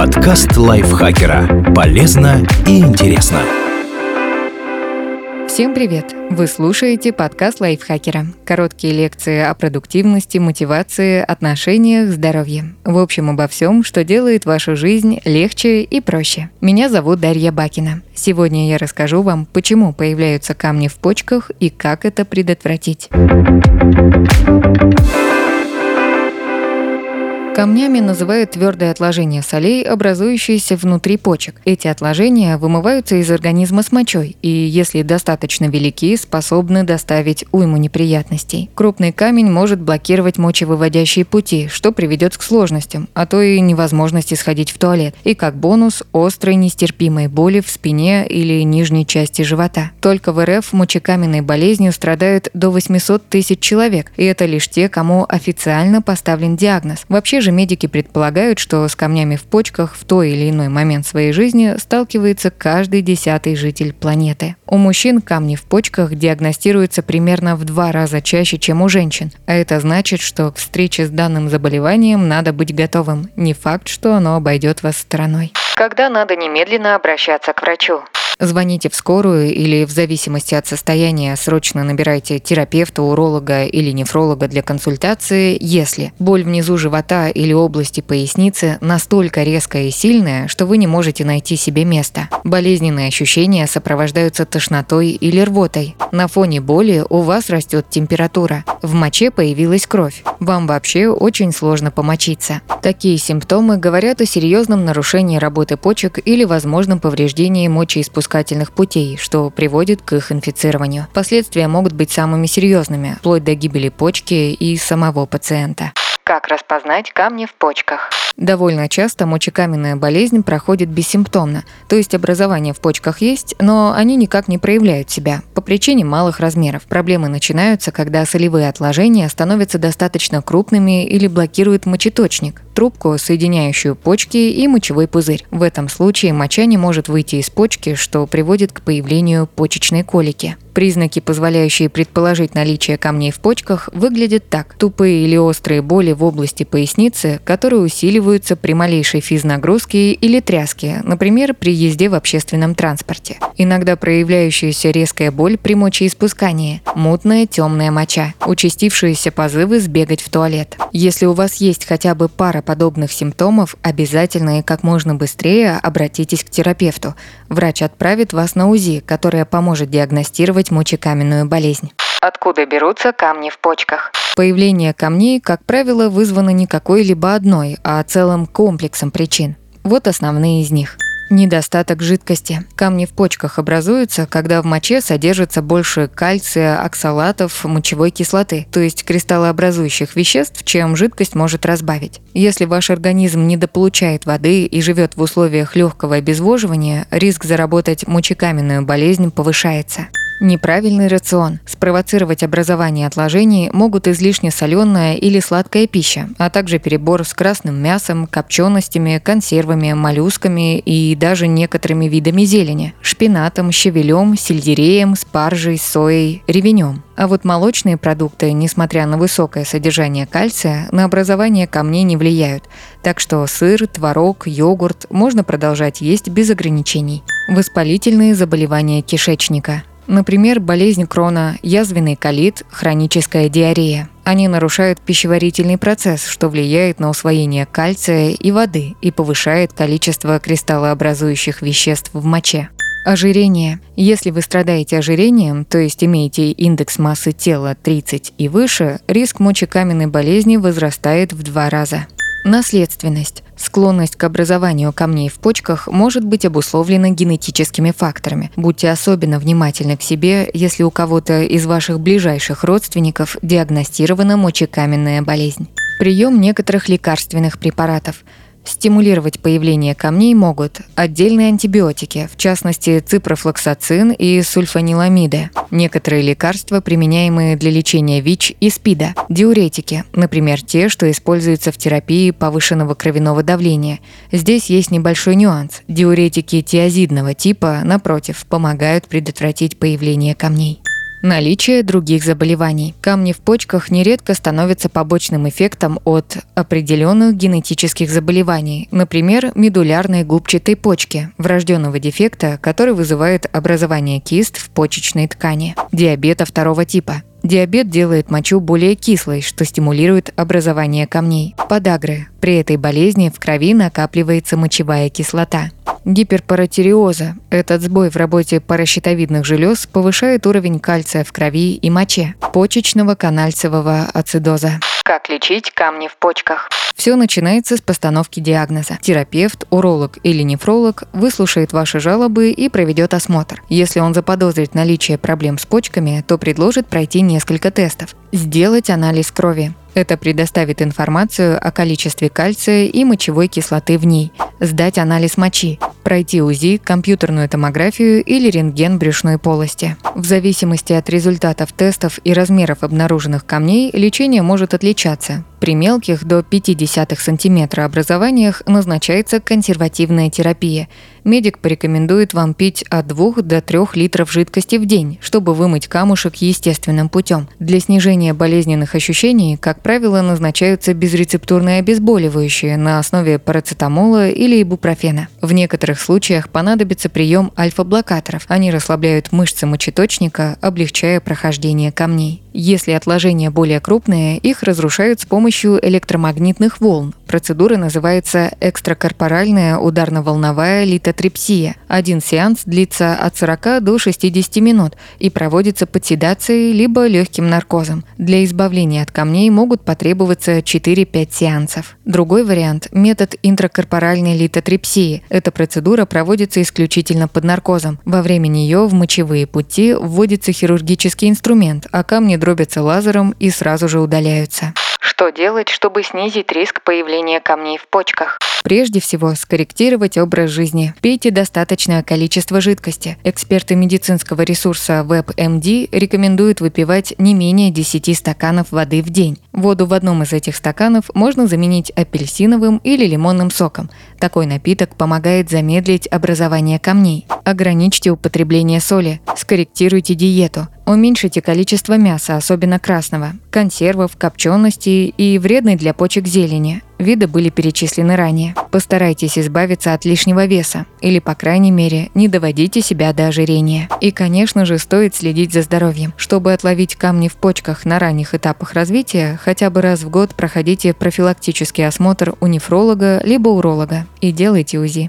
Подкаст лайфхакера. Полезно и интересно. Всем привет! Вы слушаете подкаст лайфхакера. Короткие лекции о продуктивности, мотивации, отношениях, здоровье. В общем, обо всем, что делает вашу жизнь легче и проще. Меня зовут Дарья Бакина. Сегодня я расскажу вам, почему появляются камни в почках и как это предотвратить. Камнями называют твердые отложения солей, образующиеся внутри почек. Эти отложения вымываются из организма с мочой и, если достаточно велики, способны доставить уйму неприятностей. Крупный камень может блокировать мочевыводящие пути, что приведет к сложностям, а то и невозможности сходить в туалет. И как бонус – острой нестерпимой боли в спине или нижней части живота. Только в РФ мочекаменной болезнью страдают до 800 тысяч человек, и это лишь те, кому официально поставлен диагноз. Вообще же медики предполагают, что с камнями в почках в той или иной момент своей жизни сталкивается каждый десятый житель планеты. У мужчин камни в почках диагностируются примерно в два раза чаще, чем у женщин, а это значит, что к встрече с данным заболеванием надо быть готовым. Не факт, что оно обойдет вас стороной. Когда надо немедленно обращаться к врачу? Звоните в скорую или в зависимости от состояния срочно набирайте терапевта, уролога или нефролога для консультации, если боль внизу живота или области поясницы настолько резкая и сильная, что вы не можете найти себе места. Болезненные ощущения сопровождаются тошнотой или рвотой. На фоне боли у вас растет температура. В моче появилась кровь. Вам вообще очень сложно помочиться. Такие симптомы говорят о серьезном нарушении работы почек или возможном повреждении мочеиспускания мочеиспускательных путей, что приводит к их инфицированию. Последствия могут быть самыми серьезными, вплоть до гибели почки и самого пациента. Как распознать камни в почках? Довольно часто мочекаменная болезнь проходит бессимптомно, то есть образование в почках есть, но они никак не проявляют себя по причине малых размеров. Проблемы начинаются, когда солевые отложения становятся достаточно крупными или блокируют мочеточник, трубку, соединяющую почки и мочевой пузырь. В этом случае моча не может выйти из почки, что приводит к появлению почечной колики. Признаки, позволяющие предположить наличие камней в почках, выглядят так. Тупые или острые боли в области поясницы, которые усиливаются при малейшей физнагрузке или тряске, например, при езде в общественном транспорте. Иногда проявляющаяся резкая боль при мочеиспускании, мутная темная моча, участившиеся позывы сбегать в туалет. Если у вас есть хотя бы пара подобных симптомов, обязательно и как можно быстрее обратитесь к терапевту. Врач отправит вас на УЗИ, которое поможет диагностировать мочекаменную болезнь. Откуда берутся камни в почках? Появление камней, как правило, вызвано не какой-либо одной, а целым комплексом причин. Вот основные из них – Недостаток жидкости. Камни в почках образуются, когда в моче содержится больше кальция, оксалатов, мочевой кислоты, то есть кристаллообразующих веществ, чем жидкость может разбавить. Если ваш организм недополучает воды и живет в условиях легкого обезвоживания, риск заработать мочекаменную болезнь повышается. Неправильный рацион. Спровоцировать образование отложений могут излишне соленая или сладкая пища, а также перебор с красным мясом, копченостями, консервами, моллюсками и даже некоторыми видами зелени – шпинатом, щавелем, сельдереем, спаржей, соей, ревенем. А вот молочные продукты, несмотря на высокое содержание кальция, на образование камней не влияют. Так что сыр, творог, йогурт можно продолжать есть без ограничений. Воспалительные заболевания кишечника – Например, болезнь крона, язвенный колит, хроническая диарея. Они нарушают пищеварительный процесс, что влияет на усвоение кальция и воды и повышает количество кристаллообразующих веществ в моче. Ожирение. Если вы страдаете ожирением, то есть имеете индекс массы тела 30 и выше, риск мочекаменной болезни возрастает в два раза. Наследственность. Склонность к образованию камней в почках может быть обусловлена генетическими факторами. Будьте особенно внимательны к себе, если у кого-то из ваших ближайших родственников диагностирована мочекаменная болезнь. Прием некоторых лекарственных препаратов – Стимулировать появление камней могут отдельные антибиотики, в частности ципрофлоксацин и сульфаниламиды, некоторые лекарства, применяемые для лечения ВИЧ и СПИДа, диуретики, например, те, что используются в терапии повышенного кровяного давления. Здесь есть небольшой нюанс. Диуретики тиазидного типа, напротив, помогают предотвратить появление камней. Наличие других заболеваний. Камни в почках нередко становятся побочным эффектом от определенных генетических заболеваний, например, медулярной губчатой почки, врожденного дефекта, который вызывает образование кист в почечной ткани, диабета второго типа, Диабет делает мочу более кислой, что стимулирует образование камней. Подагры. При этой болезни в крови накапливается мочевая кислота. Гиперпаратиреоза. Этот сбой в работе паращитовидных желез повышает уровень кальция в крови и моче. Почечного канальцевого ацидоза. Как лечить камни в почках? Все начинается с постановки диагноза. Терапевт, уролог или нефролог выслушает ваши жалобы и проведет осмотр. Если он заподозрит наличие проблем с почками, то предложит пройти несколько тестов. Сделать анализ крови. Это предоставит информацию о количестве кальция и мочевой кислоты в ней. Сдать анализ мочи. Пройти УЗИ, компьютерную томографию или рентген брюшной полости. В зависимости от результатов тестов и размеров обнаруженных камней лечение может отличаться. При мелких до 0,5 см образованиях назначается консервативная терапия. Медик порекомендует вам пить от 2 до 3 литров жидкости в день, чтобы вымыть камушек естественным путем. Для снижения болезненных ощущений, как правило, назначаются безрецептурные обезболивающие на основе парацетамола или ибупрофена. В некоторых случаях понадобится прием альфа-блокаторов. Они расслабляют мышцы мочеточника, облегчая прохождение камней. Если отложения более крупные, их разрушают с помощью электромагнитных волн. Процедура называется экстракорпоральная ударно-волновая литотрипсия. Один сеанс длится от 40 до 60 минут и проводится под седацией либо легким наркозом. Для избавления от камней могут потребоваться 4-5 сеансов. Другой вариант – метод интракорпоральной литотрипсии. Эта процедура проводится исключительно под наркозом. Во время нее в мочевые пути вводится хирургический инструмент, а камни дробятся лазером и сразу же удаляются. Что делать, чтобы снизить риск появления камней в почках? Прежде всего, скорректировать образ жизни. Пейте достаточное количество жидкости. Эксперты медицинского ресурса WebMD рекомендуют выпивать не менее 10 стаканов воды в день. Воду в одном из этих стаканов можно заменить апельсиновым или лимонным соком. Такой напиток помогает замедлить образование камней. Ограничьте употребление соли. Скорректируйте диету. Уменьшите количество мяса, особенно красного, консервов, копченостей и вредной для почек зелени. Виды были перечислены ранее. Постарайтесь избавиться от лишнего веса, или, по крайней мере, не доводите себя до ожирения. И, конечно же, стоит следить за здоровьем. Чтобы отловить камни в почках на ранних этапах развития, хотя бы раз в год проходите профилактический осмотр у нефролога либо уролога и делайте УЗИ.